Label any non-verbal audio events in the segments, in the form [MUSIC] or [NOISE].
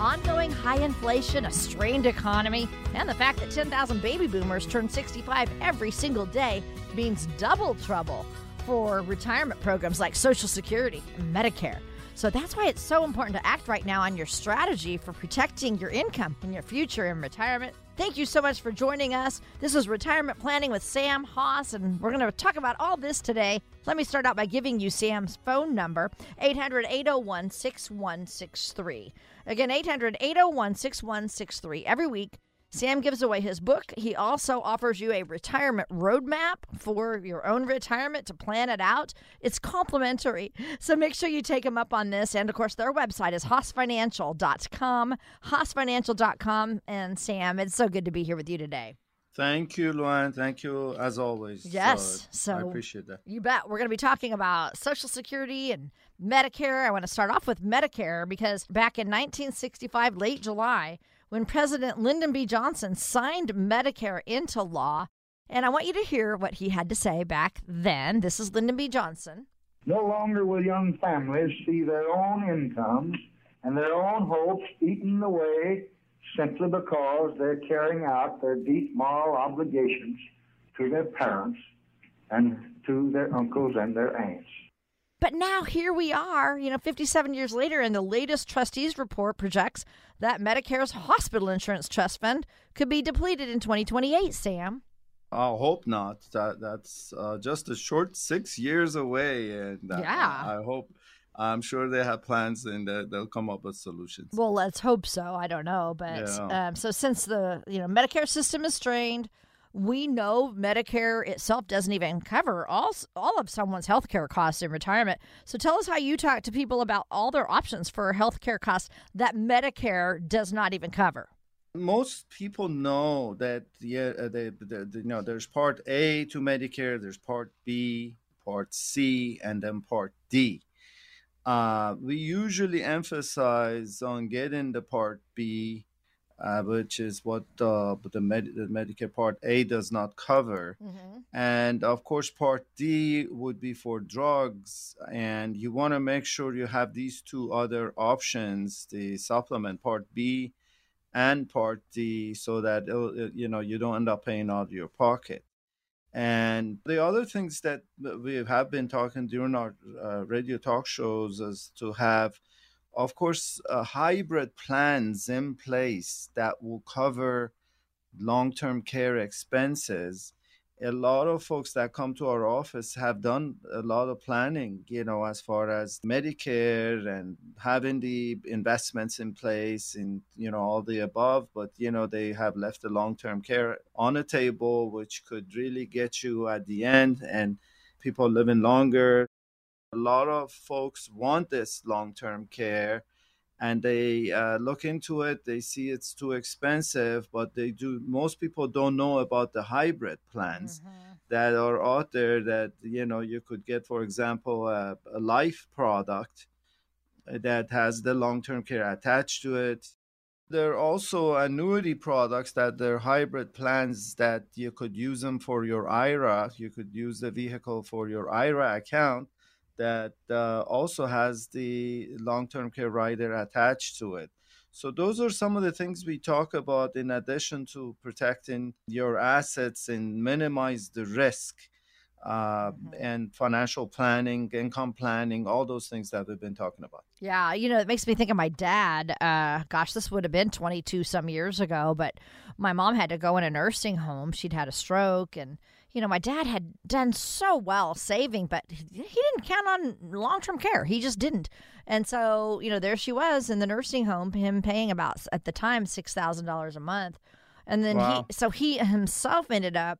Ongoing high inflation, a strained economy, and the fact that 10,000 baby boomers turn 65 every single day means double trouble for retirement programs like Social Security and Medicare. So that's why it's so important to act right now on your strategy for protecting your income and your future in retirement. Thank you so much for joining us. This is Retirement Planning with Sam Hoss, and we're going to talk about all this today. Let me start out by giving you Sam's phone number 800 801 6163. Again, 800 801 6163. Every week, Sam gives away his book. He also offers you a retirement roadmap for your own retirement to plan it out. It's complimentary. So make sure you take him up on this. And of course, their website is hossfinancial.com. Hossfinancial.com. And Sam, it's so good to be here with you today. Thank you, Luann. Thank you as always. Yes. So, so I appreciate that. You bet. We're going to be talking about Social Security and Medicare. I want to start off with Medicare because back in 1965, late July, when President Lyndon B. Johnson signed Medicare into law. And I want you to hear what he had to say back then. This is Lyndon B. Johnson. No longer will young families see their own incomes and their own hopes eaten away simply because they're carrying out their deep moral obligations to their parents and to their uncles and their aunts. But now here we are, you know, 57 years later, and the latest trustees report projects that Medicare's hospital insurance trust fund could be depleted in 2028, Sam. I hope not. That that's uh, just a short six years away, and uh, yeah, I hope. I'm sure they have plans and they'll come up with solutions. Well, let's hope so. I don't know, but yeah. um, so since the you know Medicare system is strained, we know Medicare itself doesn't even cover all all of someone's health care costs in retirement. So tell us how you talk to people about all their options for health care costs that Medicare does not even cover. Most people know that yeah, uh, they, they, they, you know there's Part A to Medicare, there's Part B, Part C, and then Part D. Uh, we usually emphasize on getting the Part B uh, which is what uh, the, Med- the, Medicare Part A does not cover. Mm-hmm. And of course, Part D would be for drugs. And you want to make sure you have these two other options the supplement, Part B and Part D, so that you know you don't end up paying out of your pocket. And the other things that we have been talking during our uh, radio talk shows is to have of course, uh, hybrid plans in place that will cover long term care expenses. A lot of folks that come to our office have done a lot of planning, you know, as far as Medicare and having the investments in place and, you know, all the above. But, you know, they have left the long term care on the table, which could really get you at the end and people living longer a lot of folks want this long term care and they uh, look into it they see it's too expensive but they do most people don't know about the hybrid plans mm-hmm. that are out there that you know you could get for example a, a life product that has the long-term care attached to it. There are also annuity products that they're hybrid plans that you could use them for your ira you could use the vehicle for your ira account that uh, also has the long-term care rider attached to it. So those are some of the things we talk about in addition to protecting your assets and minimize the risk uh, mm-hmm. and financial planning, income planning, all those things that we've been talking about. Yeah, you know, it makes me think of my dad. Uh, gosh, this would have been 22 some years ago, but my mom had to go in a nursing home. She'd had a stroke and you know, my dad had done so well saving, but he didn't count on long term care. He just didn't. And so, you know, there she was in the nursing home, him paying about, at the time, $6,000 a month. And then wow. he, so he himself ended up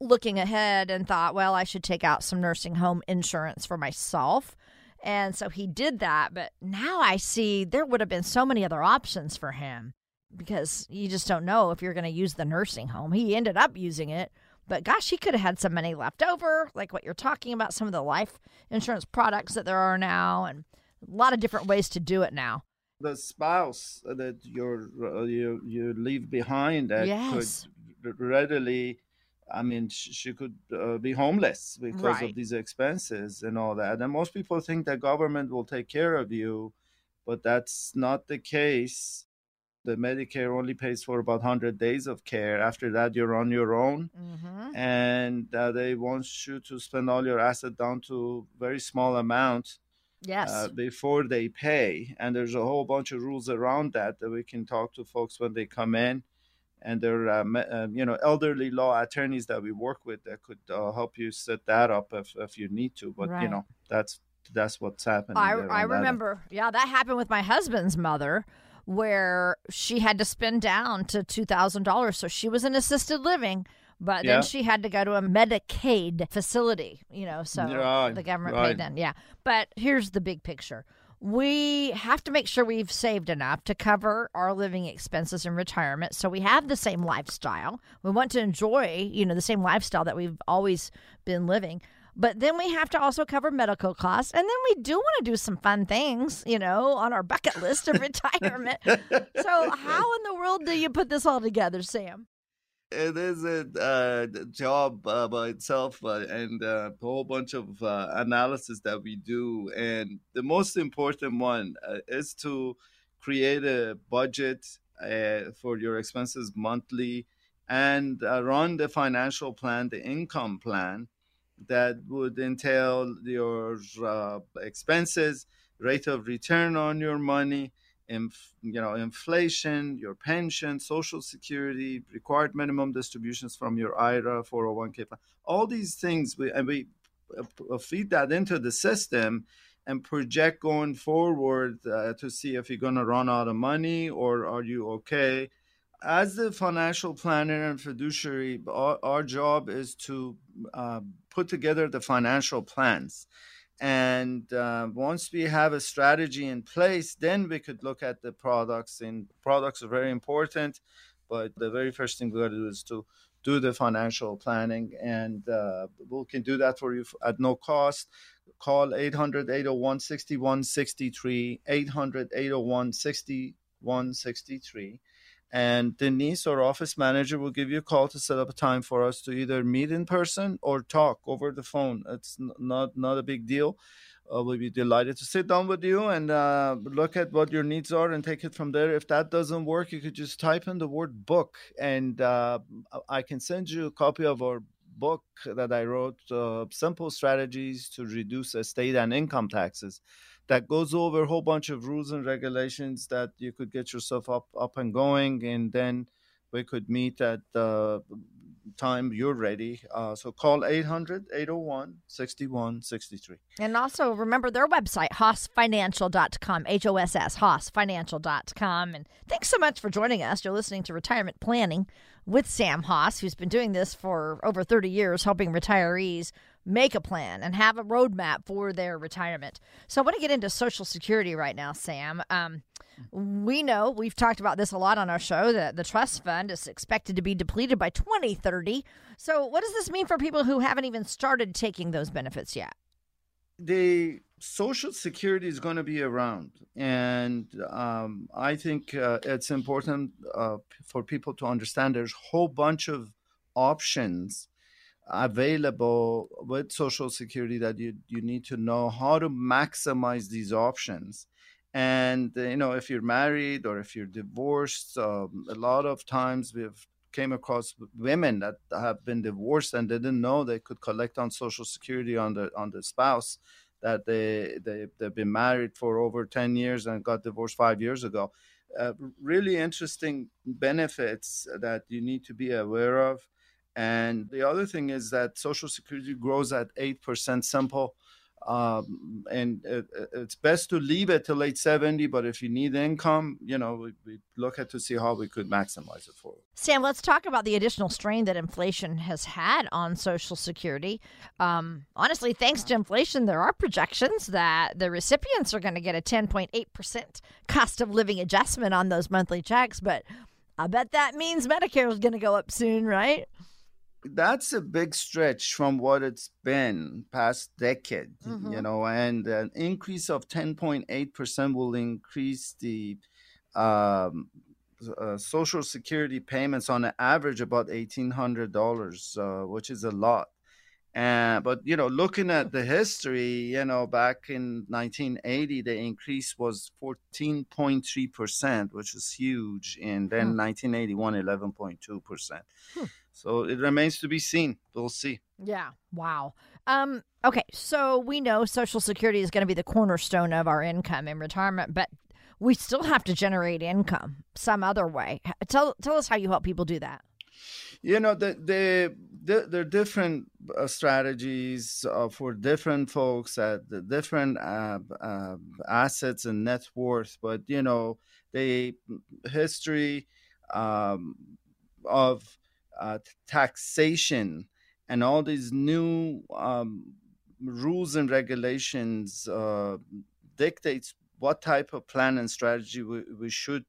looking ahead and thought, well, I should take out some nursing home insurance for myself. And so he did that. But now I see there would have been so many other options for him because you just don't know if you're going to use the nursing home. He ended up using it but gosh, he could have had some money left over, like what you're talking about, some of the life insurance products that there are now, and a lot of different ways to do it now. The spouse that you're uh, you you leave behind that yes. could readily, I mean, she could uh, be homeless because right. of these expenses and all that. And most people think that government will take care of you, but that's not the case the Medicare only pays for about 100 days of care. After that, you're on your own. Mm-hmm. And uh, they want you to spend all your asset down to very small amount yes uh, before they pay and there's a whole bunch of rules around that that we can talk to folks when they come in and there are uh, uh, you know elderly law attorneys that we work with that could uh, help you set that up if, if you need to but right. you know that's that's what's happening i, I remember that. yeah that happened with my husband's mother where she had to spend down to $2000 so she was in assisted living but yeah. then she had to go to a Medicaid facility, you know, so right, the government right. paid then. Yeah. But here's the big picture. We have to make sure we've saved enough to cover our living expenses in retirement. So we have the same lifestyle. We want to enjoy, you know, the same lifestyle that we've always been living. But then we have to also cover medical costs. And then we do want to do some fun things, you know, on our bucket list of [LAUGHS] retirement. so, how in the world do you put this all together, Sam? it is a uh, job uh, by itself uh, and uh, a whole bunch of uh, analysis that we do and the most important one uh, is to create a budget for your expenses monthly and run the financial plan the income plan that would entail your expenses rate of return on your money inf, you know inflation, your pension, social security, required minimum distributions from your IRA, 401k plan, all these things we and we uh, feed that into the system and project going forward uh, to see if you're going to run out of money or are you okay. As the financial planner and fiduciary, our, our job is to uh, put together the financial plans. And uh, once we have a strategy in place then we could look at the products and products are very important but the very first thing we got to do is to do the financial planning and uh, we can do that for you at no cost. Call 800-801-6163 800-801-6163 and Denise, our office manager, will give you a call to set up a time for us to either meet in person or talk over the phone. It's not not a big deal. Uh, we'll be delighted to sit down with you and uh, look at what your needs are and take it from there. If that doesn't work, you could just type in the word book, and uh, I can send you a copy of our book that I wrote, uh, Simple Strategies to Reduce Estate and Income Taxes that goes over a whole bunch of rules and regulations that you could get yourself up up and going, and then we could meet at the time you're ready. Uh, so call 800 801 6163. And also remember their website, hossfinancial.com, H O S S, hossfinancial.com. And thanks so much for joining us. You're listening to Retirement Planning with Sam Hoss, who's been doing this for over 30 years, helping retirees make a plan and have a roadmap for their retirement. So I want to get into Social Security right now, Sam. Um, we know we've talked about this a lot on our show that the trust fund is expected to be depleted by 2030. So what does this mean for people who haven't even started taking those benefits yet? The Social Security is going to be around, and um, I think uh, it's important uh, for people to understand there's a whole bunch of options available with social security that you you need to know how to maximize these options. And you know if you're married or if you're divorced um, a lot of times we've came across women that have been divorced and they didn't know they could collect on social security on the on the spouse that they, they they've been married for over 10 years and got divorced five years ago. Uh, really interesting benefits that you need to be aware of and the other thing is that Social Security grows at 8% simple. Um, and it, it's best to leave it till late 70 but if you need income you know we, we, look at to see how we could maximize it for you sam let's talk about the additional strain that inflation has had on social security um, honestly thanks to inflation there are projections that the recipients are going to get a 10.8% cost of living adjustment on those monthly checks but i bet that means medicare is going to go up soon right that's a big stretch from what it's been past decade mm-hmm. you know and an increase of 10.8% will increase the um, uh, social security payments on an average about $1800 uh, which is a lot Uh, but you know, looking at the history, you know, back in 1980, the increase was 14.3 percent, which is huge, and then hmm. 1981, 11.2 percent. Hmm. So it remains to be seen. We'll see. Yeah. Wow. Um. Okay. So we know Social Security is going to be the cornerstone of our income in retirement, but we still have to generate income some other way. Tell tell us how you help people do that. You know, the the, the there are different uh, strategies uh, for different folks at the different uh, uh, assets and net worth, but you know, the history um, of uh, taxation and all these new um, rules and regulations uh, dictates what type of plan and strategy we, we should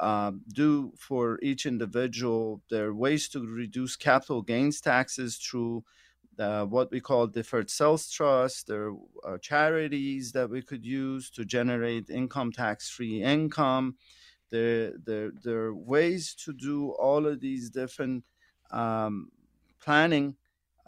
um, do for each individual. There are ways to reduce capital gains taxes through uh, what we call deferred sales trust. There are charities that we could use to generate income tax free income. There, there, there are ways to do all of these different um, planning.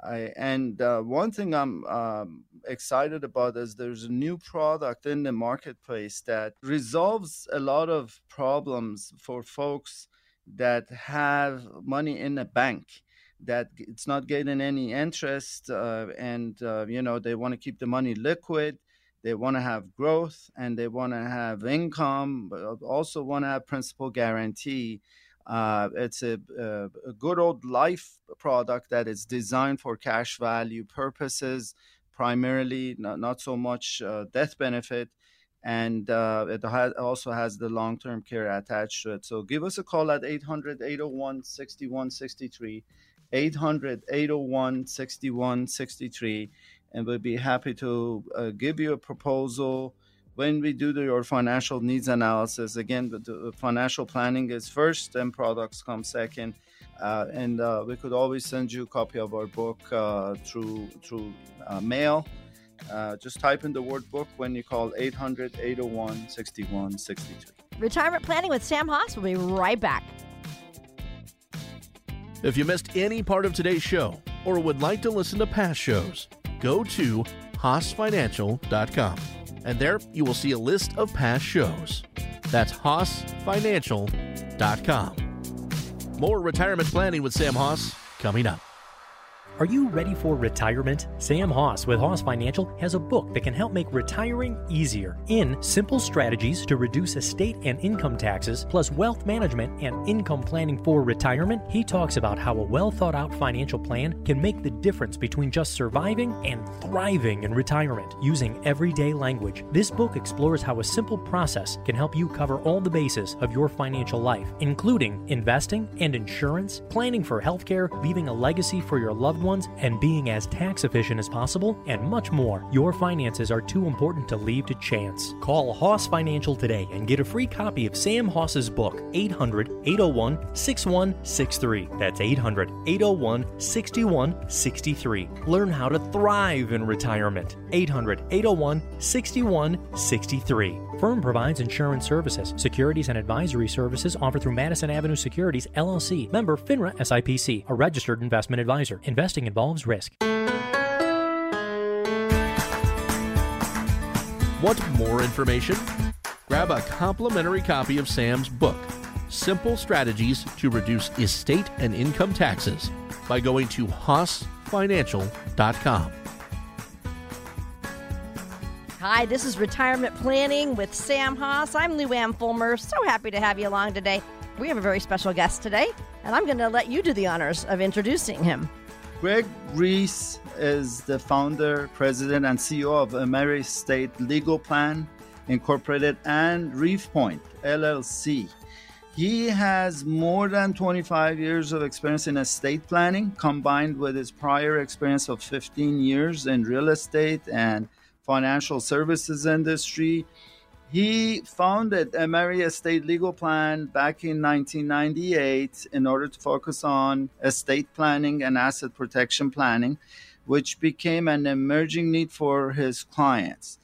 I, and uh, one thing I'm um, excited about is there's a new product in the marketplace that resolves a lot of problems for folks that have money in a bank that it's not getting any interest uh, and uh, you know they want to keep the money liquid they want to have growth and they want to have income but also want to have principal guarantee uh, it's a, a, a, good old life product that is designed for cash value purposes, primarily, not, not so much uh, death benefit. And uh, it ha- also has the long term care attached to it. So give us a call at 800 801 6163. 800 801 6163. And we'll be happy to uh, give you a proposal when we do the, your financial needs analysis, again, the, the financial planning is first, then products come second. Uh, and uh, we could always send you a copy of our book uh, through through uh, mail. Uh, just type in the word book when you call 800 801 6163. Retirement Planning with Sam Hoss will be right back. If you missed any part of today's show or would like to listen to past shows, go to HossFinancial.com and there you will see a list of past shows. That's HossFinancial.com. More retirement planning with Sam Hoss coming up. Are you ready for retirement? Sam Hoss with Hoss Financial has a book that can help make retiring easier in Simple Strategies to Reduce Estate and Income Taxes, plus Wealth Management and Income Planning for Retirement. He talks about how a well thought out financial plan can make the difference between just surviving and thriving in retirement using everyday language. This book explores how a simple process can help you cover all the bases of your financial life, including investing and insurance, planning for healthcare, leaving a legacy for your loved ones ones and being as tax efficient as possible, and much more. Your finances are too important to leave to chance. Call Hoss Financial today and get a free copy of Sam Hoss's book, 800 801 6163. That's 800 801 6163. Learn how to thrive in retirement. 800 801 6163. Firm provides insurance services, securities, and advisory services offered through Madison Avenue Securities, LLC. Member FINRA SIPC, a registered investment advisor. Investing involves risk. Want more information? Grab a complimentary copy of Sam's book, Simple Strategies to Reduce Estate and Income Taxes, by going to HossFinancial.com. Hi, this is Retirement Planning with Sam Hoss. I'm Lou Ann Fulmer. So happy to have you along today. We have a very special guest today, and I'm going to let you do the honors of introducing him. Greg Reese is the founder, president, and CEO of AmeriEstate Legal Plan Incorporated and Reef Point LLC. He has more than 25 years of experience in estate planning, combined with his prior experience of 15 years in real estate and financial services industry. He founded AmeriEstate Legal Plan back in 1998 in order to focus on estate planning and asset protection planning, which became an emerging need for his clients.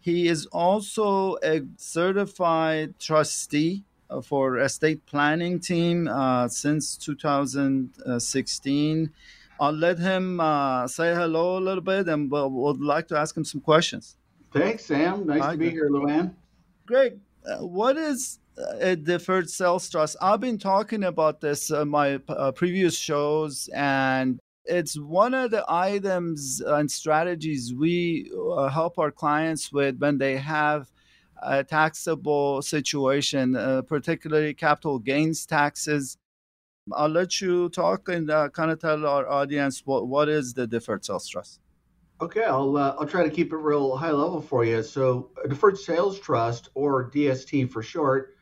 He is also a certified trustee for estate planning team uh, since 2016 I'll let him uh, say hello a little bit and we'll, would like to ask him some questions. Thanks, Sam. Nice Hi, to be here, Luann. Great. Uh, what is a deferred sales trust? I've been talking about this in my uh, previous shows, and it's one of the items and strategies we uh, help our clients with when they have a taxable situation, uh, particularly capital gains taxes. I'll let you talk and uh, kind of tell our audience what, what is the deferred sales trust. Okay, I'll uh, I'll try to keep it real high level for you. So, a deferred sales trust, or DST for short,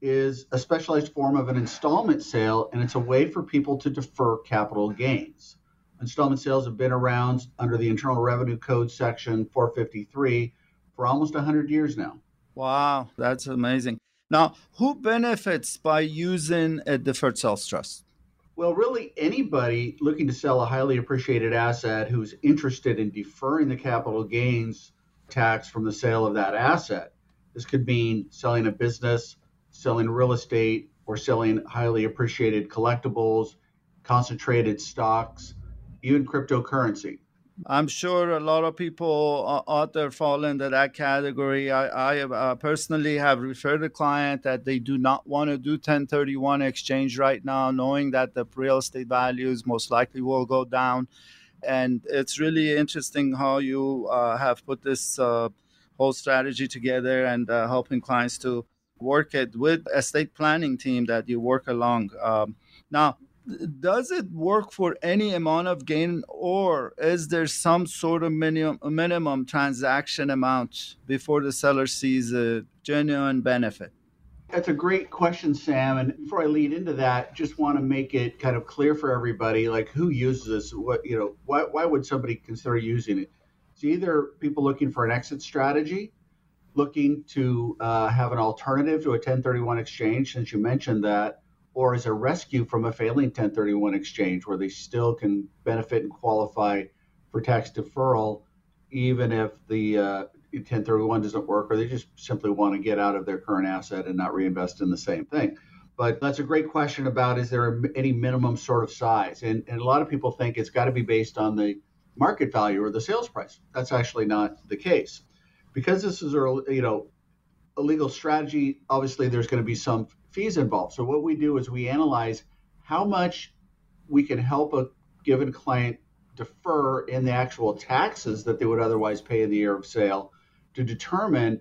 is a specialized form of an installment sale, and it's a way for people to defer capital gains. Installment sales have been around under the Internal Revenue Code section 453 for almost 100 years now. Wow, that's amazing. Now, who benefits by using a deferred sales trust? Well, really, anybody looking to sell a highly appreciated asset who's interested in deferring the capital gains tax from the sale of that asset. This could mean selling a business, selling real estate, or selling highly appreciated collectibles, concentrated stocks, even cryptocurrency. I'm sure a lot of people out there fall into that category. I, I uh, personally have referred a client that they do not want to do 1031 exchange right now, knowing that the real estate values most likely will go down. And it's really interesting how you uh, have put this uh, whole strategy together and uh, helping clients to work it with estate planning team that you work along. Um, now, does it work for any amount of gain or is there some sort of minimum minimum transaction amount before the seller sees a genuine benefit? That's a great question sam and before i lead into that just want to make it kind of clear for everybody like who uses this? What you know why, why would somebody consider using it? It's either people looking for an exit strategy looking to uh, have an alternative to a 1031 exchange since you mentioned that or as a rescue from a failing 1031 exchange where they still can benefit and qualify for tax deferral even if the uh, 1031 doesn't work or they just simply want to get out of their current asset and not reinvest in the same thing. But that's a great question about is there any minimum sort of size? And, and a lot of people think it's got to be based on the market value or the sales price. That's actually not the case. Because this is a you know a legal strategy obviously there's going to be some fees involved. So what we do is we analyze how much we can help a given client defer in the actual taxes that they would otherwise pay in the year of sale to determine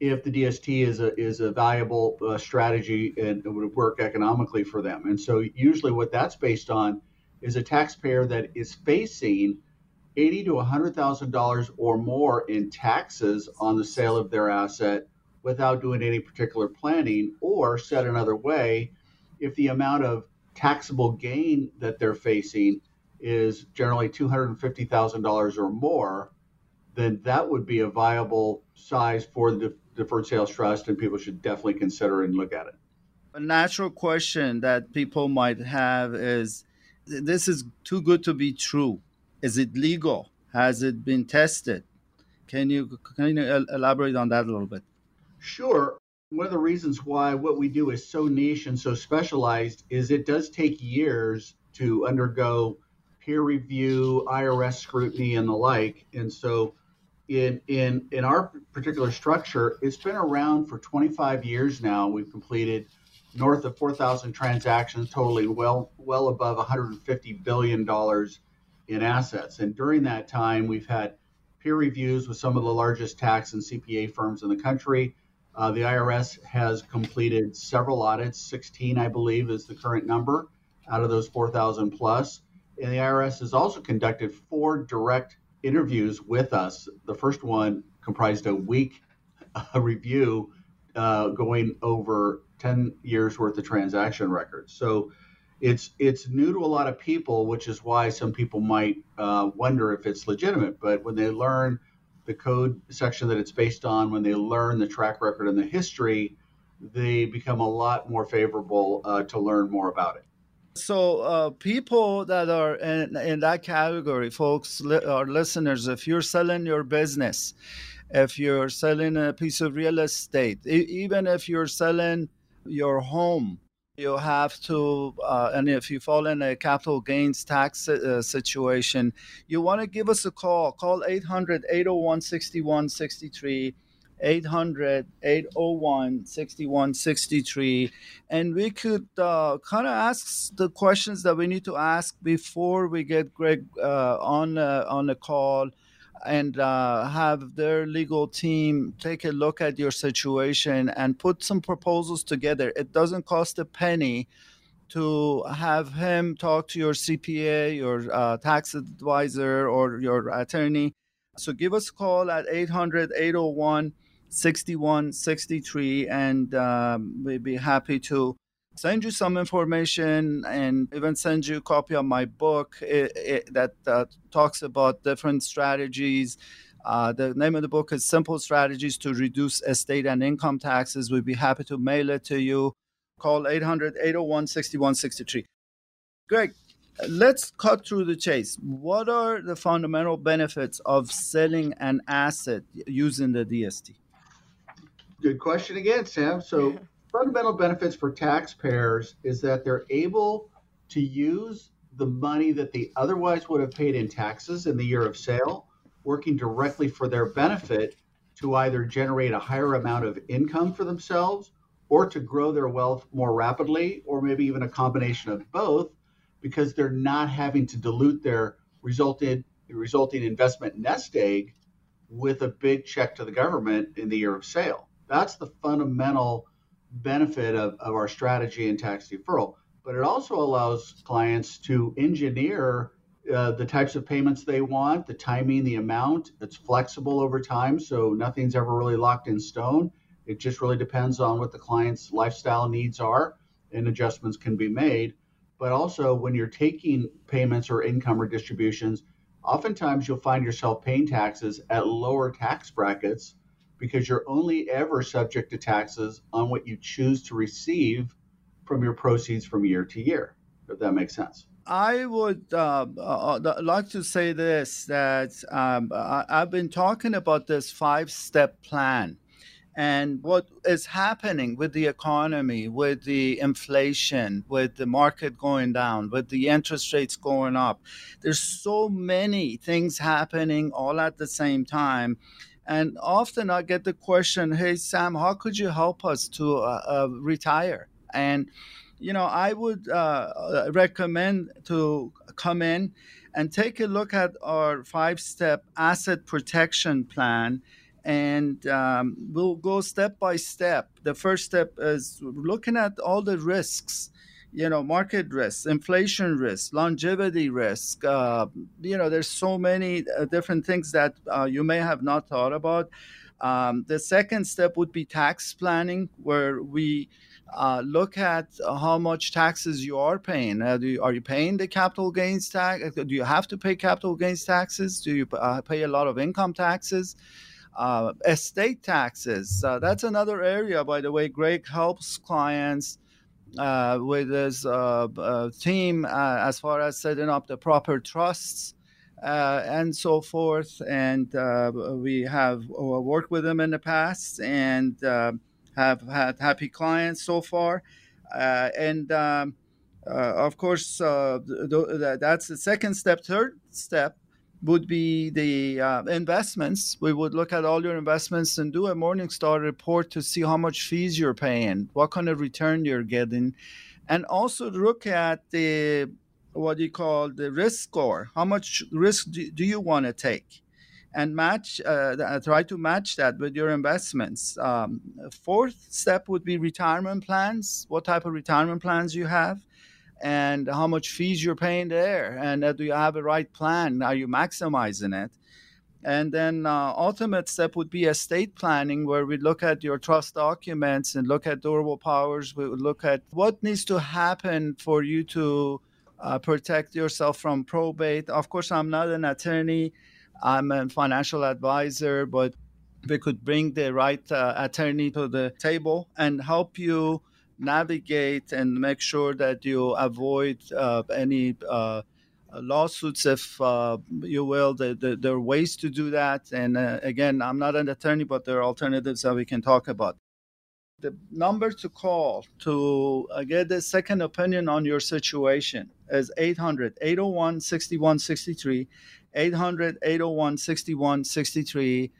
if the DST is a is a valuable uh, strategy and would work economically for them. And so usually what that's based on is a taxpayer that is facing eighty to hundred thousand dollars or more in taxes on the sale of their asset without doing any particular planning, or said another way, if the amount of taxable gain that they're facing is generally $250,000 or more, then that would be a viable size for the deferred sales trust, and people should definitely consider and look at it. A natural question that people might have is this is too good to be true. Is it legal? Has it been tested? Can you can you elaborate on that a little bit? Sure. One of the reasons why what we do is so niche and so specialized is it does take years to undergo peer review, IRS scrutiny, and the like. And so, in in in our particular structure, it's been around for 25 years now. We've completed north of 4,000 transactions, totaling well well above 150 billion dollars in assets. And during that time, we've had peer reviews with some of the largest tax and CPA firms in the country. Uh, the IRS has completed several audits, 16, I believe, is the current number out of those 4,000 plus. And the IRS has also conducted four direct interviews with us. The first one comprised a week uh, review uh, going over 10 years worth of transaction records. So it's it's new to a lot of people, which is why some people might uh, wonder if it's legitimate. But when they learn the code section that it's based on, when they learn the track record and the history, they become a lot more favorable uh, to learn more about it. So, uh, people that are in, in that category, folks, li- our listeners, if you're selling your business, if you're selling a piece of real estate, e- even if you're selling your home, you have to, uh, and if you fall in a capital gains tax uh, situation, you want to give us a call. Call 800 801 6163. 800 801 6163 and we could uh, kind of ask the questions that we need to ask before we get greg uh, on uh, on the call and uh, have their legal team take a look at your situation and put some proposals together. It doesn't cost a penny to have him talk to your CPA, your uh, tax advisor, or your attorney. So give us a call at 800 801 6163 and um, we'd be happy to send you some information and even send you a copy of my book it, it, that uh, talks about different strategies. Uh, the name of the book is Simple Strategies to Reduce Estate and Income Taxes. We'd be happy to mail it to you. Call 800 801 6163. Greg, let's cut through the chase. What are the fundamental benefits of selling an asset using the DST? Good question again, Sam. So, fundamental benefits for taxpayers is that they're able to use the money that they otherwise would have paid in taxes in the year of sale, working directly for their benefit to either generate a higher amount of income for themselves or to grow their wealth more rapidly, or maybe even a combination of both, because they're not having to dilute their resulted resulting investment nest egg with a big check to the government in the year of sale. That's the fundamental benefit of, of our strategy in tax deferral. But it also allows clients to engineer uh, the types of payments they want, the timing, the amount. It's flexible over time, so nothing's ever really locked in stone. It just really depends on what the client's lifestyle needs are, and adjustments can be made. But also, when you're taking payments or income or distributions, oftentimes you'll find yourself paying taxes at lower tax brackets because you're only ever subject to taxes on what you choose to receive from your proceeds from year to year, if that makes sense. I would uh, uh, uh like to say this that um, I, have been talking about this five step plan. And what is happening with the economy, with the inflation, with the market going down, with the interest rates going up, there's so many things happening all at the same time and often I get the question, "Hey Sam, how could you help us to uh, uh, retire?" And you know, I would uh, uh, recommend to come in and take a look at our five-step asset protection plan and um, we'll go step by step. The first step is looking at all the risks you know market risk inflation risk longevity risk uh, you know there's so many uh, different things that uh, you may have not thought about um, the second step would be tax planning where we uh, look at how much taxes you are paying. Uh, you, are you paying the capital gains tax? Uh, do you have to pay capital gains taxes? Do you pay a lot of income taxes? estate taxes. that's another area, by the way. Greg helps clients with his uh, uh, team uh, as far as setting up the proper trusts uh, and so forth. And uh, we have worked with them in the past and have had happy clients so far. and um, uh, of course, uh th- that's the second step. Third step would be the uh, investments. We would look at all your investments and do a Morningstar report to see how much fees you're paying, what kind of return you're getting, and also look at the what you call the risk score. How much risk do, do you want to take? And match, uh, try to match that with your investments. Um, fourth step would be retirement plans. What type of retirement plans you have? And how much fees you're paying there and uh, do you have a right plan? Are you maximizing it? And then uh, ultimate step would be estate planning where we look at your trust documents and look at durable powers. We would look at what needs to happen for you to uh, protect yourself from probate. Of course i'm not an attorney. I'm a financial advisor but we could bring the right uh, attorney to the table and help you navigate and make sure that you avoid uh, any uh, lawsuits if uh, you will. The, the, there are ways to do that. And uh, again, I'm not an attorney, but there are alternatives that we can talk about. The number to call to uh, get a second opinion on your situation is 800 801 6163. 800 801 6163.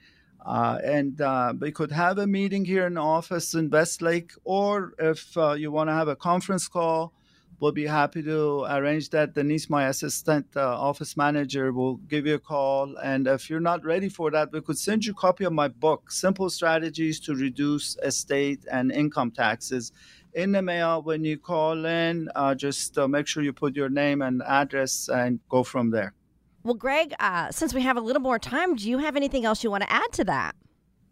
Uh, and uh, we could have a meeting here in office in Westlake, or if uh, you want to have a conference call, we'll be happy to arrange that. Denise, my assistant uh, office manager, will give you a call. And if you're not ready for that, we could send you a copy of my book, Simple Strategies to Reduce Estate and Income Taxes, in the mail. When you call in, uh, just uh, make sure you put your name and address and go from there. Well, Greg, uh, since we have a little more time, do you have anything else you want to add to that?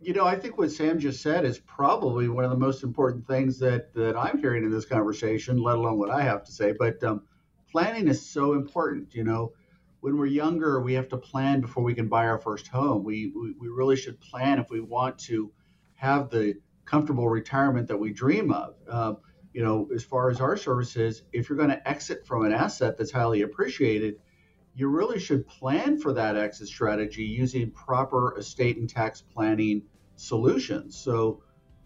You know, I think what Sam just said is probably one of the most important things that, that I'm hearing in this conversation, let alone what I have to say. But um, planning is so important. You know, when we're younger, we have to plan before we can buy our first home. We, we, we really should plan if we want to have the comfortable retirement that we dream of. Uh, you know, as far as our services, if you're going to exit from an asset that's highly appreciated, you really should plan for that exit strategy using proper estate and tax planning solutions. So,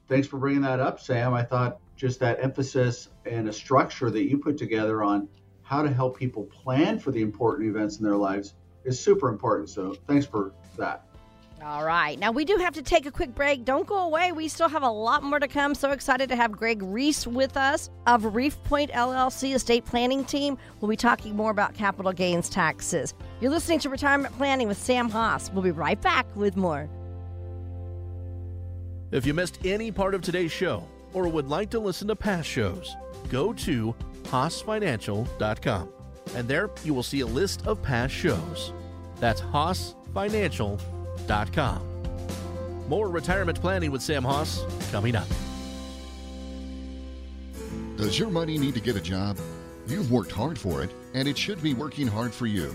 thanks for bringing that up, Sam. I thought just that emphasis and a structure that you put together on how to help people plan for the important events in their lives is super important. So, thanks for that. All right. Now, we do have to take a quick break. Don't go away. We still have a lot more to come. So excited to have Greg Reese with us of Reef Point LLC estate planning team. We'll be talking more about capital gains taxes. You're listening to Retirement Planning with Sam Hoss. We'll be right back with more. If you missed any part of today's show or would like to listen to past shows, go to HossFinancial.com. And there you will see a list of past shows. That's HossFinancial.com more retirement planning with Sam Hoss coming up. Does your money need to get a job? You've worked hard for it, and it should be working hard for you.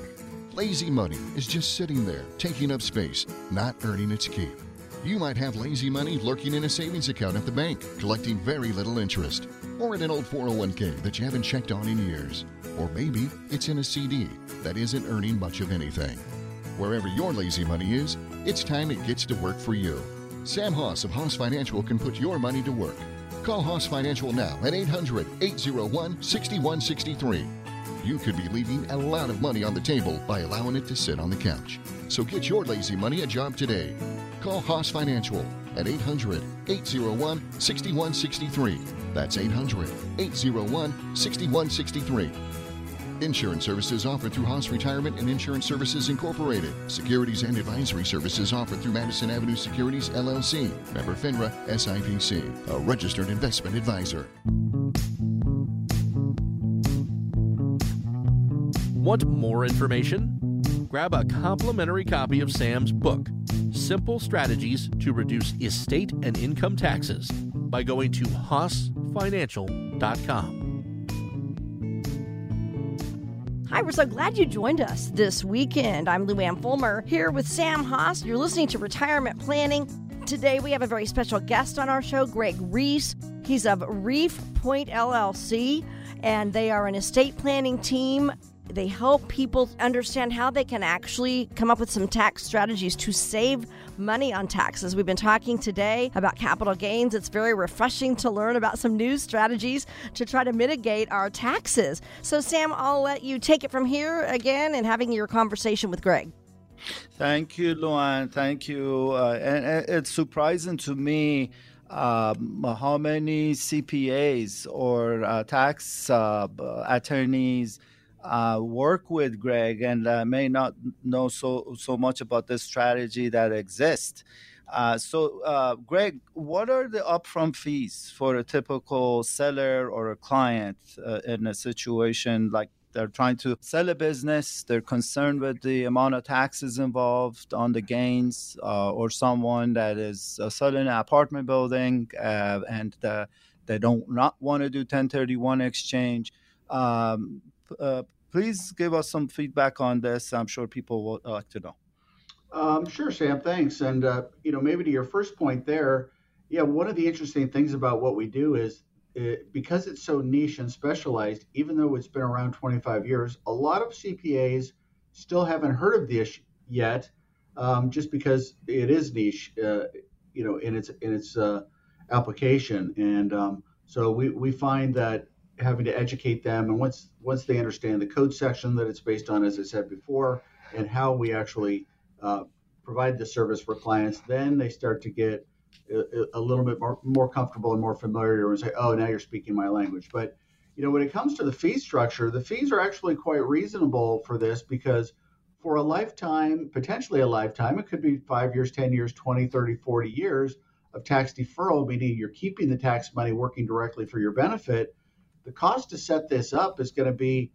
Lazy money is just sitting there, taking up space, not earning its keep. You might have lazy money lurking in a savings account at the bank, collecting very little interest, or in an old 401k that you haven't checked on in years. Or maybe it's in a CD that isn't earning much of anything. Wherever your lazy money is, it's time it gets to work for you. Sam Hoss of Hoss Financial can put your money to work. Call Hoss Financial now at 800 801 6163. You could be leaving a lot of money on the table by allowing it to sit on the couch. So get your lazy money a job today. Call Hoss Financial at 800 801 6163. That's 800 801 6163. Insurance services offered through Hoss Retirement and Insurance Services Incorporated. Securities and advisory services offered through Madison Avenue Securities LLC. Member FINRA SIPC, a registered investment advisor. Want more information? Grab a complimentary copy of Sam's book, Simple Strategies to Reduce Estate and Income Taxes, by going to HossFinancial.com. Hi, we're so glad you joined us this weekend. I'm Luann Fulmer here with Sam Hoss. You're listening to Retirement Planning. Today we have a very special guest on our show, Greg Reese. He's of Reef Point LLC, and they are an estate planning team they help people understand how they can actually come up with some tax strategies to save money on taxes. We've been talking today about capital gains. It's very refreshing to learn about some new strategies to try to mitigate our taxes. So, Sam, I'll let you take it from here again and having your conversation with Greg. Thank you, Luann. Thank you. Uh, and, and it's surprising to me um, how many CPAs or uh, tax uh, attorneys uh, work with Greg and uh, may not know so so much about this strategy that exists. Uh, so, uh, Greg, what are the upfront fees for a typical seller or a client uh, in a situation like they're trying to sell a business? They're concerned with the amount of taxes involved on the gains, uh, or someone that is selling an apartment building and they don't not want to do 1031 exchange. Um, uh, please give us some feedback on this. I'm sure people would like to know. Um, sure, Sam. Thanks. And uh, you know, maybe to your first point there, yeah, one of the interesting things about what we do is it, because it's so niche and specialized. Even though it's been around 25 years, a lot of CPAs still haven't heard of this yet, um, just because it is niche. Uh, you know, in its in its uh, application. And um, so we, we find that having to educate them, and once once they understand the code section that it's based on, as I said before, and how we actually uh, provide the service for clients, then they start to get a, a, little bit more more comfortable and more familiar and say, oh, now you're speaking my language. But you know, when it comes to the fee structure, the fees are actually quite reasonable for this because for a lifetime, potentially a lifetime, it could be five years, 10 years, 20, 30, 40 years of tax deferral, meaning you're keeping the tax money working directly for your benefit. The cost to set this up is going to be,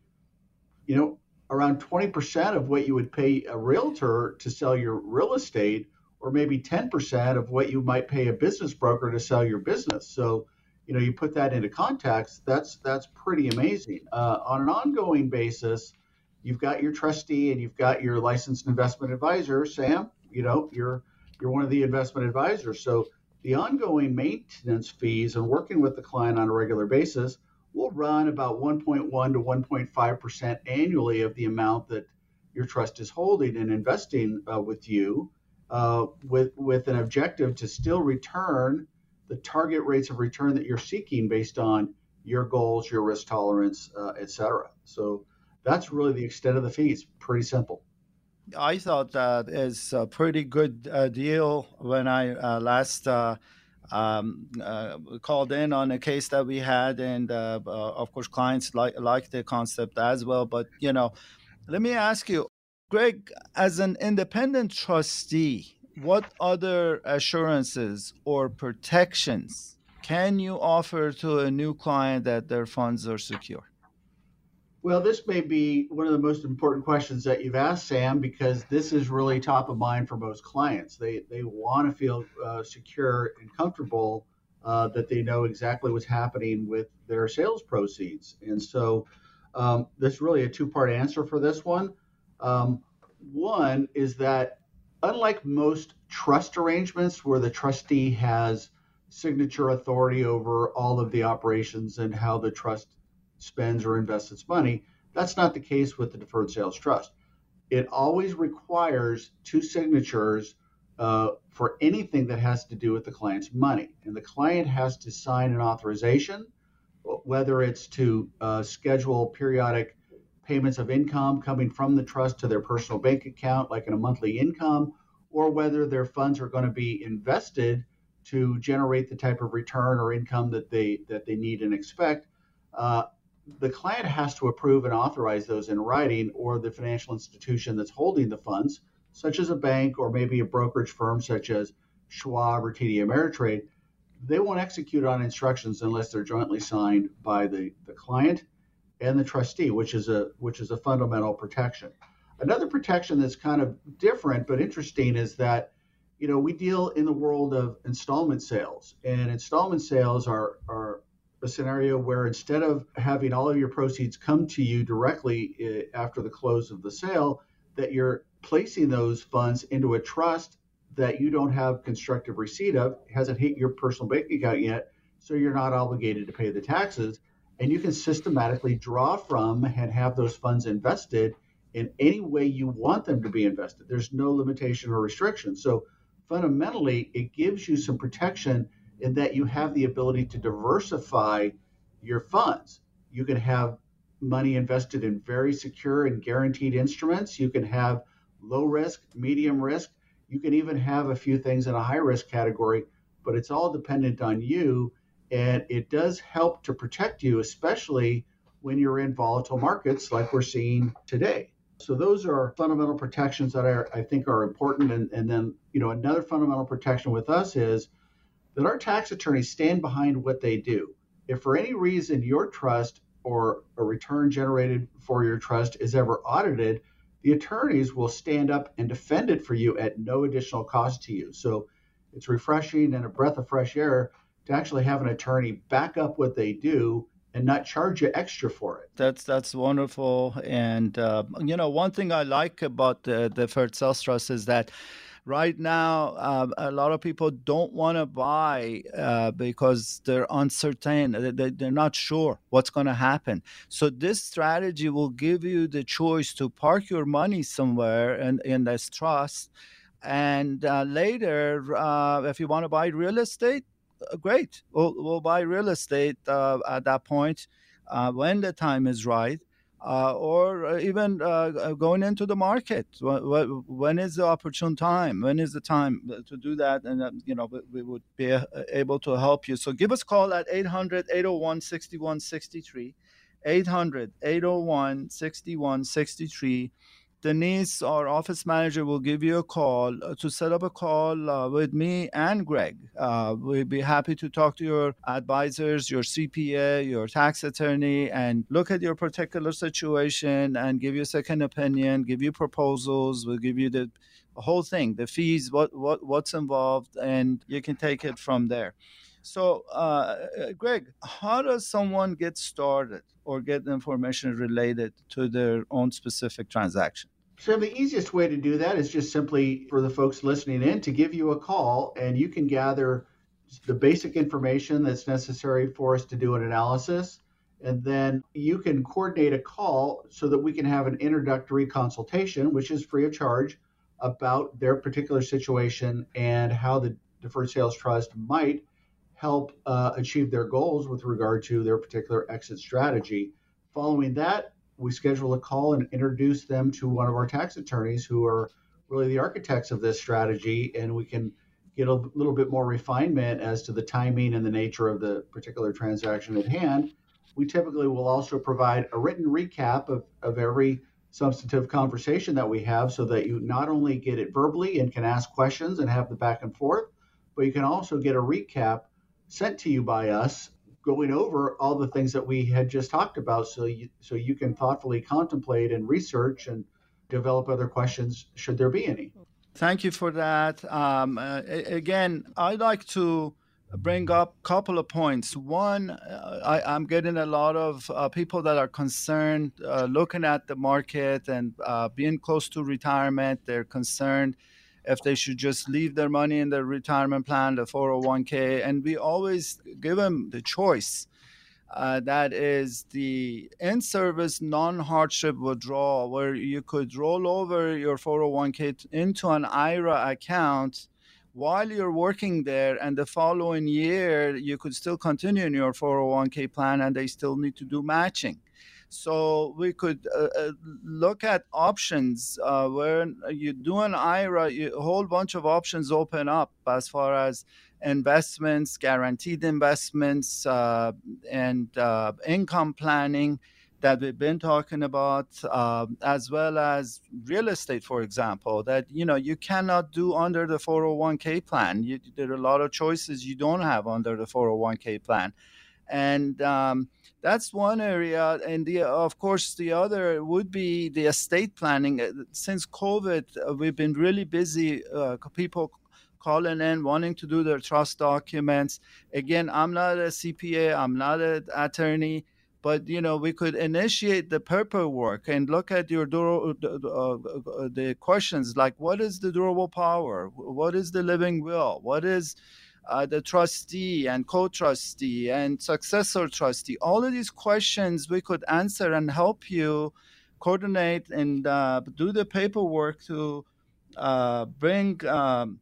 you know, around 20% of what you would pay a realtor to sell your real estate, or maybe 10% of what you might pay a business broker to sell your business. So, you know, you put that into context, that's that's pretty amazing. Uh, on an ongoing basis, you've got your trustee and you've got your licensed investment advisor, Sam. You know, you're you're one of the investment advisors. So the ongoing maintenance fees and working with the client on a regular basis will run about 1.1 to 1.5 percent annually of the amount that your trust is holding and investing uh, with you, uh, with with an objective to still return the target rates of return that you're seeking based on your goals, your risk tolerance, uh, et cetera. So that's really the extent of the fees. Pretty simple. I thought that is a pretty good uh, deal when I uh, last uh, um, uh, called in on a case that we had, and uh, uh, of course, clients like like the concept as well. But you know, let me ask you, Greg, as an independent trustee, what other assurances or protections can you offer to a new client that their funds are secure? Well, this may be one of the most important questions that you've asked, Sam, because this is really top of mind for most clients. They they want to feel uh, secure and comfortable uh, that they know exactly what's happening with their sales proceeds. And so, um, there's really a two-part answer for this one. Um, one is that unlike most trust arrangements where the trustee has signature authority over all of the operations and how the trust spends or invests its money. That's not the case with the deferred sales trust. It always requires two signatures uh, for anything that has to do with the client's money. And the client has to sign an authorization, whether it's to uh, schedule periodic payments of income coming from the trust to their personal bank account, like in a monthly income, or whether their funds are going to be invested to generate the type of return or income that they that they need and expect. Uh, the client has to approve and authorize those in writing, or the financial institution that's holding the funds, such as a bank or maybe a brokerage firm such as Schwab or TD Ameritrade, they won't execute on instructions unless they're jointly signed by the, the client and the trustee, which is a which is a fundamental protection. Another protection that's kind of different but interesting is that you know we deal in the world of installment sales, and installment sales are are a scenario where instead of having all of your proceeds come to you directly eh, after the close of the sale, that you're placing those funds into a trust that you don't have constructive receipt of, hasn't hit your personal bank account yet, so you're not obligated to pay the taxes. And you can systematically draw from and have those funds invested in any way you want them to be invested. There's no limitation or restriction. So fundamentally, it gives you some protection in that you have the ability to diversify your funds. You can have money invested in very secure and guaranteed instruments. You can have low risk, medium risk. You can even have a few things in a high risk category, but it's all dependent on you. And it does help to protect you, especially when you're in volatile markets like we're seeing today. So those are fundamental protections that are, I think are important. And, and then, you know, another fundamental protection with us is that our tax attorneys stand behind what they do. If for any reason your trust or a return generated for your trust is ever audited, the attorneys will stand up and defend it for you at no additional cost to you. So it's refreshing and a breath of fresh air to actually have an attorney back up what they do and not charge you extra for it. That's that's wonderful. And uh, you know, one thing I like about the the deferred sales trust is that right now uh, a lot of people don't want to buy uh, because they're uncertain they, they're not sure what's going to happen so this strategy will give you the choice to park your money somewhere in, in this trust and uh, later uh, if you want to buy real estate great. We'll, we'll buy real estate uh, at that point uh, when the time is right. Uh, or even uh, going into the market. When is the opportune time? When is the time to do that? And, uh, you know, we would be able to help you. So give us a call at 800 801 6163. 800 801 6163 Denise, our office manager, will give you a call uh, to set up a call uh, with me and Greg. Uh, we'd be happy to talk to your advisors, your CPA, your tax attorney, and look at your particular situation and give you a second opinion, give you proposals. We'll give you the whole thing, the fees, what, what what's involved, and you can take it from there. So, uh, Greg, how does someone get started or get information related to their own specific transaction? So the easiest way to do that is just simply for the folks listening in to give you a call and you can gather the basic information that's necessary for us to do an analysis. And then you can coordinate a call so that we can have an introductory consultation, which is free of charge, about their particular situation and how the deferred sales trust might help uh, achieve their goals with regard to their particular exit strategy. Following that, we schedule a call and introduce them to one of our tax attorneys who are really the architects of this strategy, and we can get a little bit more refinement as to the timing and the nature of the particular transaction at hand. We typically will also provide a written recap of, of every substantive conversation that we have so that you not only get it verbally and can ask questions and have the back and forth, but you can also get a recap sent to you by us going over all the things that we had just talked about so you so you can thoughtfully contemplate and research and develop other questions should there be any. Thank you for that. Um, uh, again i'd like to bring up a couple of points. One uh, I, am getting a lot of uh, people that are concerned uh, looking at the market and uh, being close to retirement. They're concerned if they should just leave their money in their retirement plan, the 401k. And we always give them the choice. Uh, that is the in service non hardship withdrawal, where you could roll over your 401k into an IRA account while you're working there, and the following year you could still continue in your 401k plan and they still need to do matching. So we could uh, uh, look at options uh, where you do an IRA, you, a whole bunch of options open up as far as investments, guaranteed investments, uh, and uh, income planning that we've been talking about, uh, as well as real estate, for example, that you know you cannot do under the 401k plan. You, there are a lot of choices you don't have under the 401k plan, and um, that's one area and the of course the other would be the estate planning. Uh, since covid uh, we've been really busy uh, people calling in wanting to do their trust documents. Again i'm not a cpa i'm not an attorney but you know we could initiate the paperwork and look at your uh, uh, the questions like what is the durable power? What is the living will? What is uh, the trustee and co-trustee and successor trustee. All of these questions we could answer and help you coordinate and uh, do the paperwork to uh, bring um,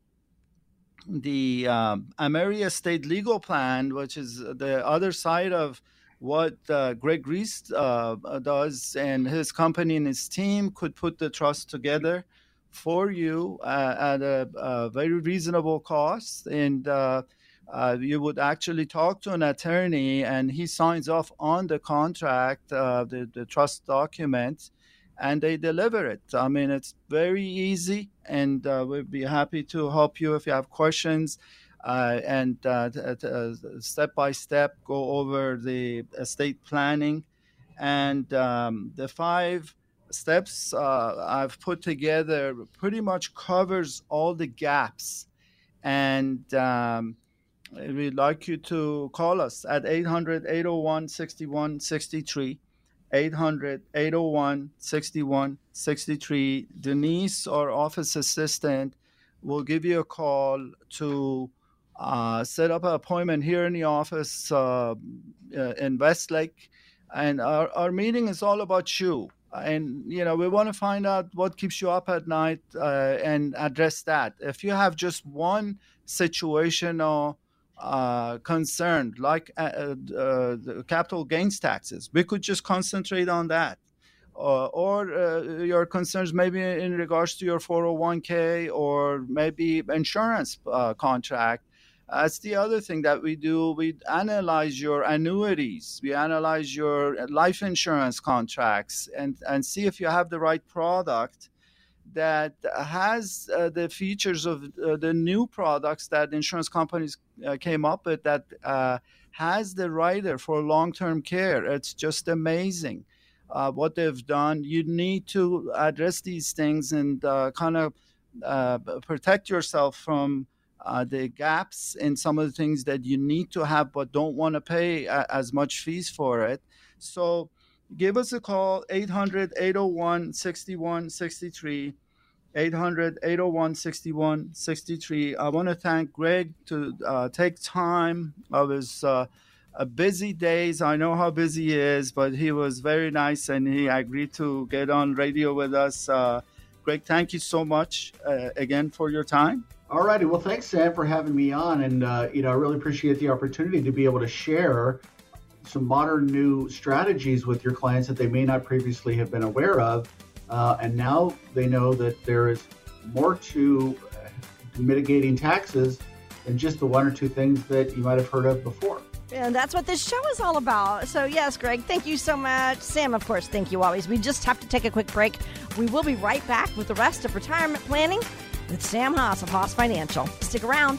the um, Ameria State Legal Plan, which is the other side of what uh, Greg Reese uh, does, and his company and his team could put the trust together for you uh, at a, a, very reasonable cost. And uh, uh, you would actually talk to an attorney and he signs off on the contract uh, the, the trust document and they deliver it. I mean it's very easy and uh, we'd be happy to help you if you have questions uh, and step by step go over the estate planning. And um, the five steps uh, I've put together pretty much covers all the gaps. And um, we'd like you to call us at 800 801 6163. 800 801 6163. Denise, our office assistant, will give you a call to uh, set up an appointment here in the office uh, uh in Westlake. And our, our meeting is all about you and you know we want to find out what keeps you up at night uh, and address that if you have just one situational uh, concerned, like uh, uh, the capital gains taxes, we could just concentrate on that. Uh, or uh, your concerns maybe in regards to your 401k or maybe insurance uh, contract. That's the other thing that we do. We analyze your annuities, we analyze your life insurance contracts, and, and see if you have the right product that has uh, the features of uh, the new products that insurance companies uh, came up with that uh, has the rider for long-term care. It's just amazing uh, what they've done. You need to address these things and uh, kind of protect yourself from the gaps in some of the things that you need to have but don't want to pay a- as much fees for it. So give us a call 800 801 6163 800 801 6163 i want to thank greg to uh, take time of his uh, busy days. I know how busy he is but he was very nice and he agreed to get on radio with us. Uh, greg thank you so much uh, again for your time all righty well thanks sam for having me on and uh, you know i really appreciate the opportunity to be able to share some modern new strategies with your clients that they may not previously have been aware of. Uh, and now they know that there is more to, to mitigating taxes than just the one or two things that you might have heard of before. And that's what this show is all about. So, yes, Greg, thank you so much. Sam, of course, thank you always. We just have to take a quick break. We will be right back with the rest of retirement planning with Sam Hoss of Hoss Financial. Stick around.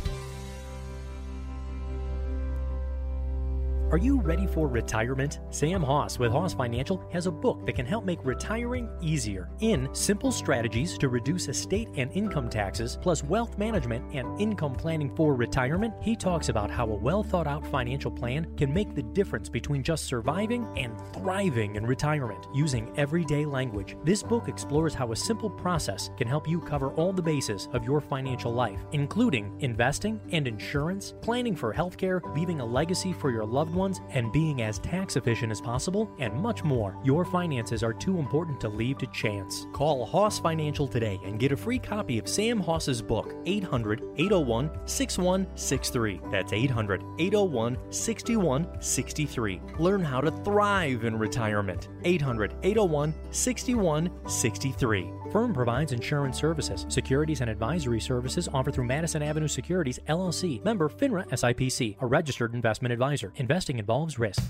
Are you ready for retirement? Sam Hoss with Hoss Financial has a book that can help make retiring easier in simple strategies to reduce estate and income taxes, plus wealth management and income planning for retirement. He talks about how a well thought out financial plan can make the difference between just surviving and thriving in retirement using everyday language. This book explores how a simple process can help you cover all the bases of your financial life, including investing and insurance, planning for healthcare, leaving a legacy for your loved ones, and being as tax efficient as possible, and much more. Your finances are too important to leave to chance. Call Hoss Financial today and get a free copy of Sam Hoss's book, 800 801 6163. That's 800 801 6163. Learn how to thrive in retirement. 800 801 6163. Firm provides insurance services, securities, and advisory services offered through Madison Avenue Securities, LLC, member FINRA SIPC, a registered investment advisor. Investing involves risk.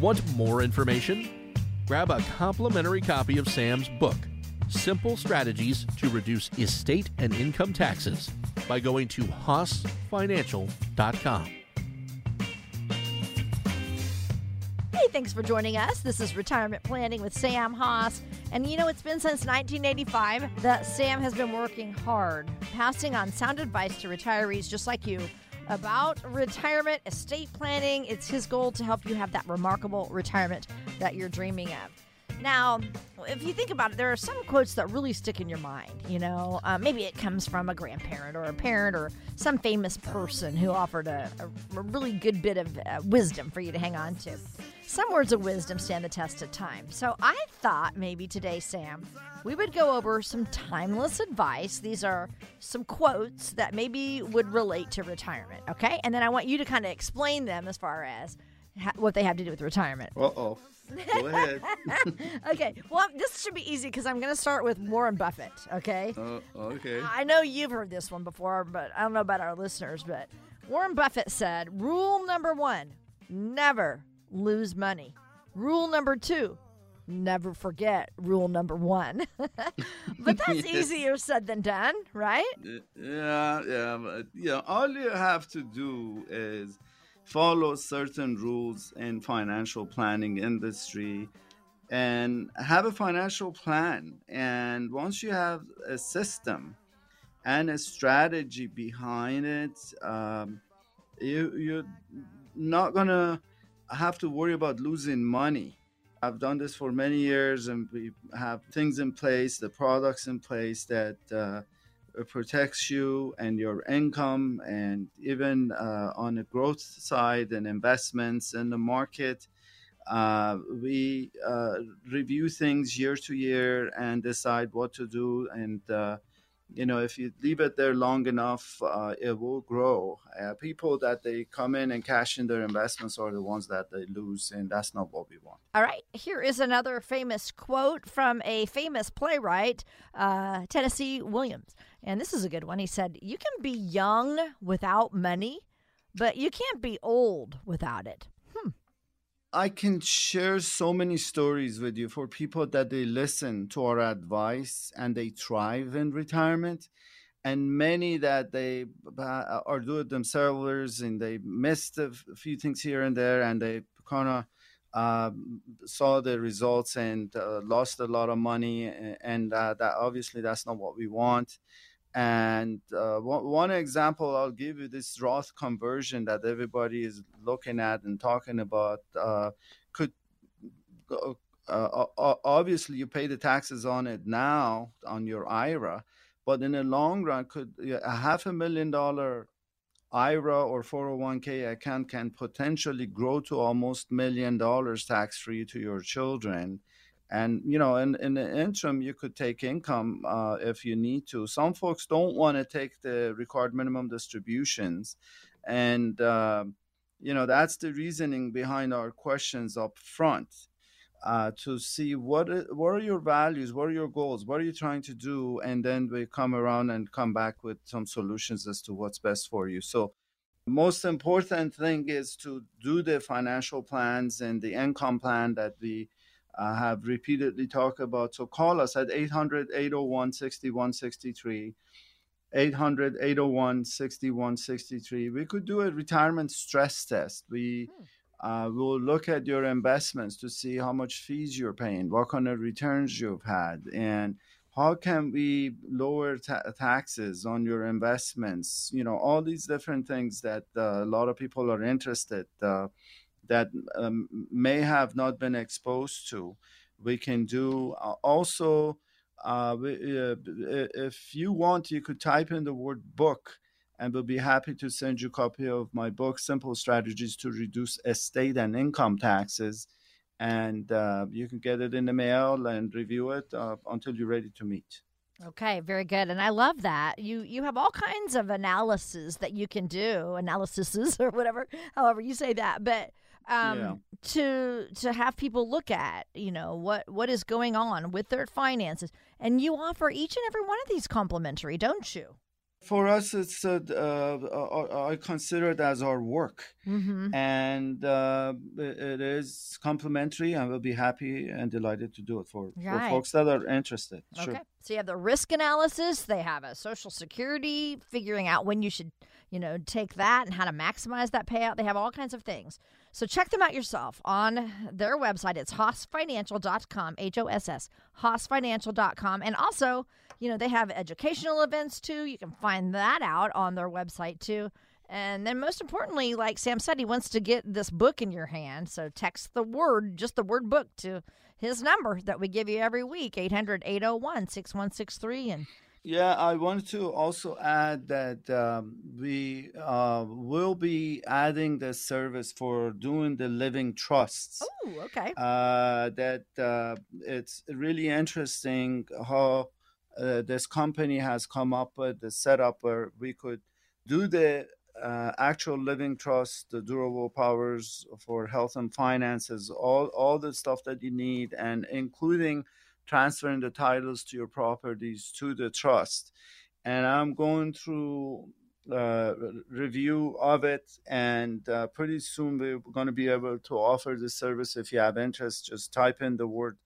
Want more information? Grab a complimentary copy of Sam's book, Simple Strategies to Reduce Estate and Income Taxes, by going to HossFinancial.com. thanks for joining us. This is Retirement Planning with Sam Hoss. And you know, it's been since 1985 that Sam has been working hard, passing on sound advice to retirees just like you about retirement, estate planning. It's his goal to help you have that remarkable retirement that you're dreaming of. Now, if you think about it, there are some quotes that really stick in your mind. You know, uh, maybe it comes from a grandparent or a parent or some famous person who offered a, a, a really good bit of uh, wisdom for you to hang on to. Some words of wisdom stand the test of time. So I thought maybe today, Sam, we would go over some timeless advice. These are some quotes that maybe would relate to retirement, okay? And then I want you to kind of explain them as far as ha- what they have to do with retirement. Uh oh. Go [LAUGHS] ahead. okay. Well, this should be easy because I'm going to start with Warren Buffett. Okay. Uh, okay. I know you've heard this one before, but I don't know about our listeners. But Warren Buffett said, "Rule number one: never lose money. Rule number two: Never forget rule number one. [LAUGHS] but that's [LAUGHS] easier said than done, right? Yeah, yeah, but, know, all you have to do is follow certain rules in financial planning industry and have a financial plan. And once you have a system and a strategy behind it um, you, you're not gonna have to worry about losing money. I've done this for many years and we have things in place the products in place that uh, protects you and your income and even uh, on the growth side and investments in the market Uh, we uh, review things year to year and decide what to do. And, uh, you know, if you leave it there long enough, uh, it will grow. Uh, people that they come in and cash in their investments are the ones that they lose, and that's not what we want. All right, here is another famous quote from a famous playwright, uh, Tennessee Williams. And this is a good one. He said, You can be young without money, but you can't be old without it. I can share so many stories with you for people that they listen to our advice and they thrive in retirement, and many that they uh, are do it themselves and they missed a few things here and there and they kind of uh, saw the results and uh, lost a lot of money, and uh, that obviously that's not what we want. And uh, one, example I'll give you this Roth conversion that everybody is looking at and talking about uh, could uh, obviously you pay the taxes on it now on your IRA, but in the long run, could a half a million dollar IRA or 401k account can potentially grow to almost million dollars tax free to your children and you know in, in the interim you could take income uh, if you need to. Some folks don't want to take the required minimum distributions. And uh, you know that's the reasoning behind our questions up front uh, to see what what are your values? What are your goals? What are you trying to do? And then we come around and come back with some solutions as to what's best for you. So most important thing is to do the financial plans and the income plan that we uh, have repeatedly talked about. So call us at 800 801 6163. 800 801 6163. We could do a retirement stress test. We hmm. uh, will look at your investments to see how much fees you're paying, what kind of returns you've had, and how can we lower ta- taxes on your investments. You know, all these different things that uh, a lot of people are interested uh, that um, may have not been exposed to. We can do uh, also, uh, uh, if you want, you could type in the word book and we'll be happy to send you a copy of my book, Simple Strategies to Reduce Estate and Income Taxes. And uh, you can get it in the mail and review it uh, until you're ready to meet. Okay, very good. And I love that. You you have all kinds of analysis that you can do, analyses [LAUGHS] or whatever, however you say that. But um, yeah. to to have people look at you know what what is going on with their finances. And you offer each and every one of these complimentary don't you? For us it's uh, uh, i consider it as our work. Mm-hmm. and uh, it is complimentary. And we'll be happy and delighted to do it for, right. for folks that are interested. Okay. Sure. so you have the risk analysis. They have a social security figuring out when you should you know take that and how to maximize that payout. They have all kinds of things so check them out yourself on their website. It's hossfinancial.com, H O S S, hossfinancial.com. And also, you know, they have educational events too. You can find that out on their website too. And then, most importantly, like Sam said, he wants to get this book in your hand. So text the word, just the word book, to his number that we give you every week 800 801 6163. And yeah, I wanted to also add that um, we uh, will be adding the service for doing the living trusts. Oh, okay. Uh, that uh, it's really interesting how uh, this company has come up with the setup where we could do the uh, actual living trust, the durable powers for health and finances, all all the stuff that you need, and including transferring the titles to your properties to the trust. And I'm going through uh, review of it, and uh, pretty soon we're going to be able to offer the service. If you have interest, just type in the word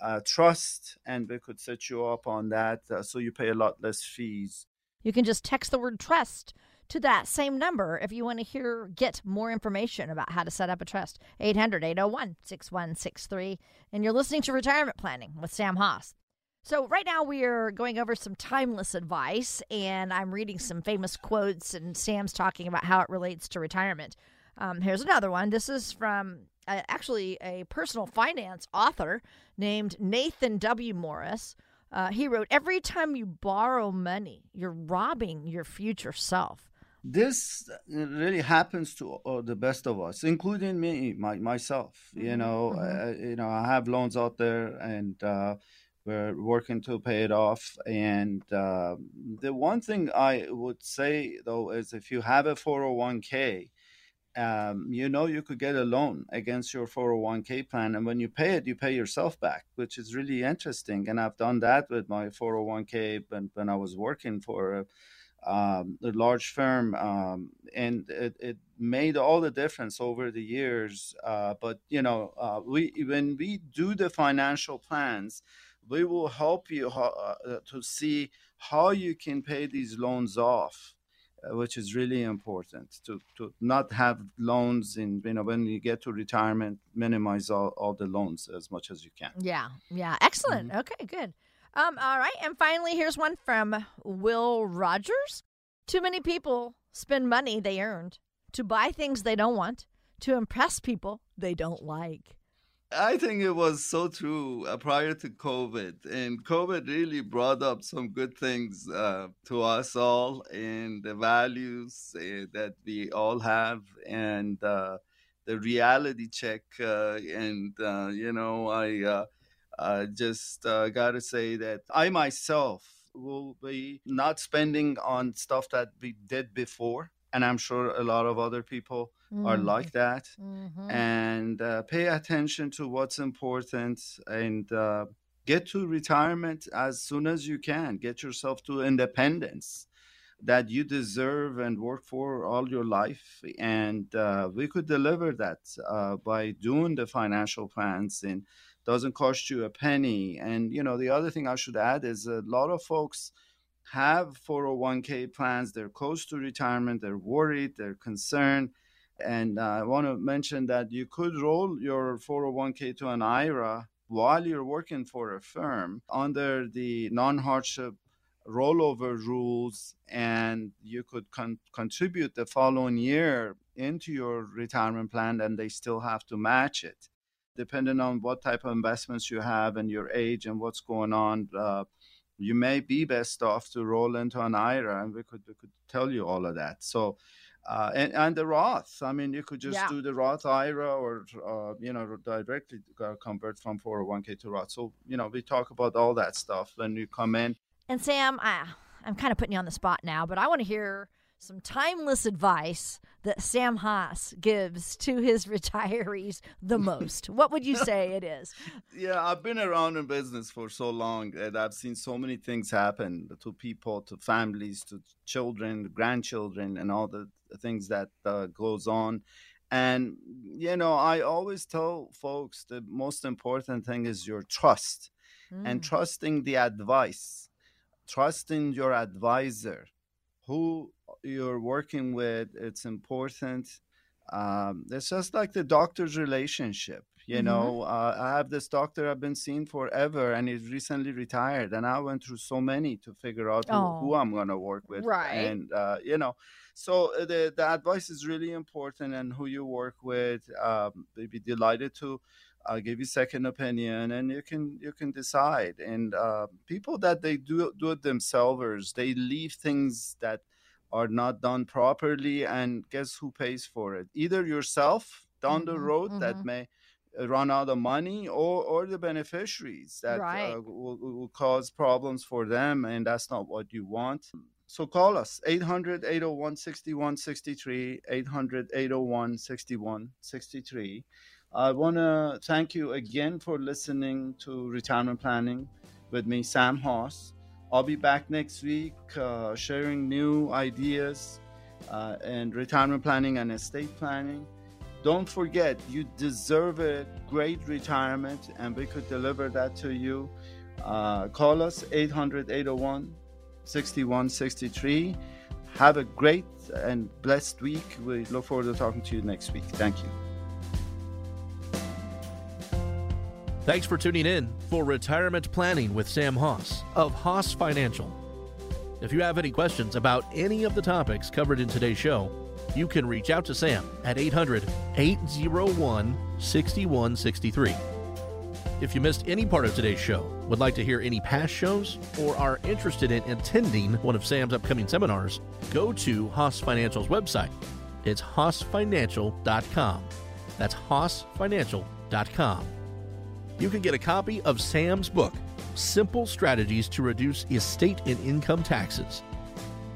uh, trust, and we could set you up on that, uh, so you pay a lot less fees. You can just text the word trust to that same number if you want to hear get more information about how to set up a trust. 800-801-6163 and you're listening to retirement planning with sam hoss. So right now we are going over some timeless advice and i'm reading some famous quotes and sam's talking about how it relates to retirement. Um, here's another one. This is from uh, actually a personal finance author named nathan w. Morris. Uh, he wrote, Every time you borrow money, you're robbing your future self. This really happens to uh, the best of us, including me, my, myself. Mm-hmm. You know, mm-hmm. you know, I have loans out there, and uh, we're working to pay it off. And uh, the one thing I would say though is, if you have a four hundred one k, um, you know you could get a loan against your 401k plan and when you pay it you pay yourself back which is really interesting and i've done that with my 401k when, when i was working for um, a large firm, um, and it, it, made all the difference over the years. Uh, but you know, uh, we when we do the financial plans, we will help you uh, to see how you can pay these loans off. Uh, which is really important to, to not have loans in you know when you get to retirement minimize all, all the loans as much as you can yeah yeah excellent mm-hmm. okay good um, all right. And finally, here's one from Will Rogers. Too many people spend money they earned to buy things they don't want, to impress people they don't like. I think it was so true uh, prior to COVID, and COVID really brought up some good things uh, to us all, and the values uh, that we all have, and uh, the reality check. Uh, and uh, you know, I uh, just uh, got to say that I myself will be not spending on stuff that we did before. And I'm sure a lot of other people mm-hmm. are like that. Mm-hmm. And uh, pay attention to what's important and uh, get to retirement as soon as you can. Get yourself to independence that you deserve and work for all your life. And uh, we could deliver that uh, by doing the financial plans and doesn't cost you a penny. And you know, the other thing I should add is a lot of folks have 401k plans. They're close to retirement. They're worried. They're concerned. And uh, I want to mention that you could roll your 401k to an IRA while you're working for a firm under the non hardship rollover rules, and you could con- contribute the following year into your retirement plan, and they still have to match it depending on what type of investments you have and your age and what's going on, uh, you may be best off to roll into an IRA, and we could we could tell you all of that. So. Uh, and, and the Roth. I mean, you could just yeah. do the Roth IRA or, uh, you know, directly convert from 401k to Roth. So, you know, we talk about all that stuff when you come in. And Sam, I, I'm kind of putting you on the spot now, but I want to hear some timeless advice that Sam Hoss gives to his [LAUGHS] retirees the most. what would you [LAUGHS] say it is? Yeah, I've been around in business for so long and I've seen so many things happen to people, to families, to children, grandchildren, and all the things that uh, goes on. And you know, I always tell folks the most important thing is your trust mm. and trusting the advice, trusting your advisor who you're working with it's important um, it's just like the doctor's relationship you mm-hmm. know uh, i have this doctor i've been seeing forever and he's recently retired and i went through so many to figure out who, who, i'm going to work with right and uh, you know so uh, the, the advice is really important and who you work with um, they'd be delighted to I'll give you second opinion, and you can you can decide. And uh, people that they do do it themselves, they leave things that are not done properly, and guess who pays for it? Either yourself down mm-hmm, the road mm-hmm. that may uh, run out of money, or or the beneficiaries that uh, right. uh, will, will cause problems for them, and that's not what you want. So call us 800 801 6163, 800 801 6163. I want to thank you again for listening to Retirement Planning with me, Sam Hoss. I'll be back next week uh, sharing new ideas uh, and retirement planning and estate planning. Don't forget, you deserve a great retirement, and we could deliver that to you. Uh, call us 800 801 6163. Have a great and blessed week. We look forward to talking to you next week. Thank you. Thanks for tuning in for Retirement Planning with Sam Hoss of Hoss Financial. If you have any questions about any of the topics covered in today's show, you can reach out to Sam at 800 801 6163. If you missed any part of today's show, would like to hear any past shows, or are interested in attending one of Sam's upcoming seminars, go to Hoss Financial's website. It's hossfinancial.com. That's hossfinancial.com. You can get a copy of Sam's book, Simple Strategies to Reduce Estate and Income Taxes.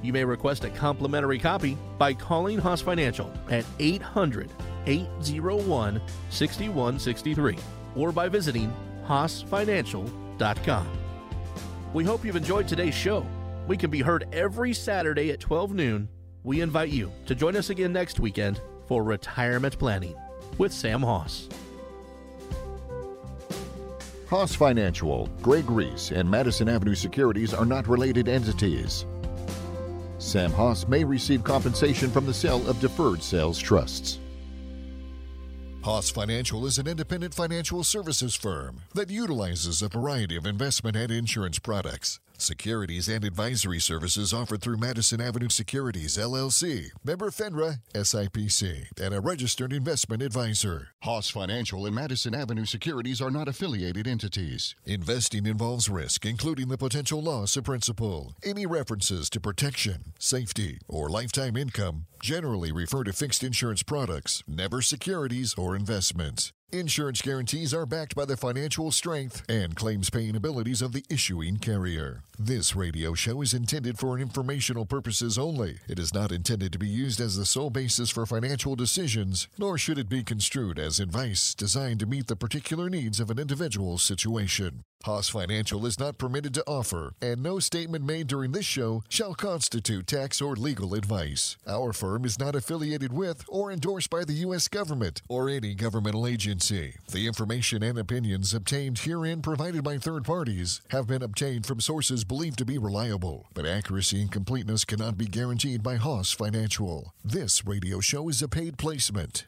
You may request a complimentary copy by calling Hoss Financial at 800 801 6163 or by visiting hossfinancial.com. We hope you've enjoyed today's show. We can be heard every Saturday at 12 noon. We invite you to join us again next weekend for Retirement Planning with Sam Hoss. Hoss Financial, Greg Reese, and Madison Avenue Securities are not related entities. Sam Hoss may receive compensation from the sale of deferred sales trusts. Hoss Financial is an independent financial services firm that utilizes a variety of investment and insurance products. Securities and advisory services offered through Madison Avenue Securities, LLC, member FINRA, SIPC, and a registered investment advisor. Hoss Financial and Madison Avenue Securities are not affiliated entities. Investing involves risk, including the potential loss of principal. Any references to protection, safety, or lifetime income generally refer to fixed insurance products, never securities or investments. Insurance guarantees are backed by the financial strength and claims paying abilities of the issuing carrier. This radio show is intended for informational purposes only. It is not intended to be used as the sole basis for financial decisions, nor should it be construed as advice designed to meet the particular needs of an individual's situation. Hoss Financial is not permitted to offer, and no statement made during this show shall constitute tax or legal advice. Our firm is not affiliated with or endorsed by the U.S. government or any governmental agency. The information and opinions obtained herein provided by third parties have been obtained from sources believed to be reliable, but accuracy and completeness cannot be guaranteed by Hoss Financial. This radio show is a paid placement.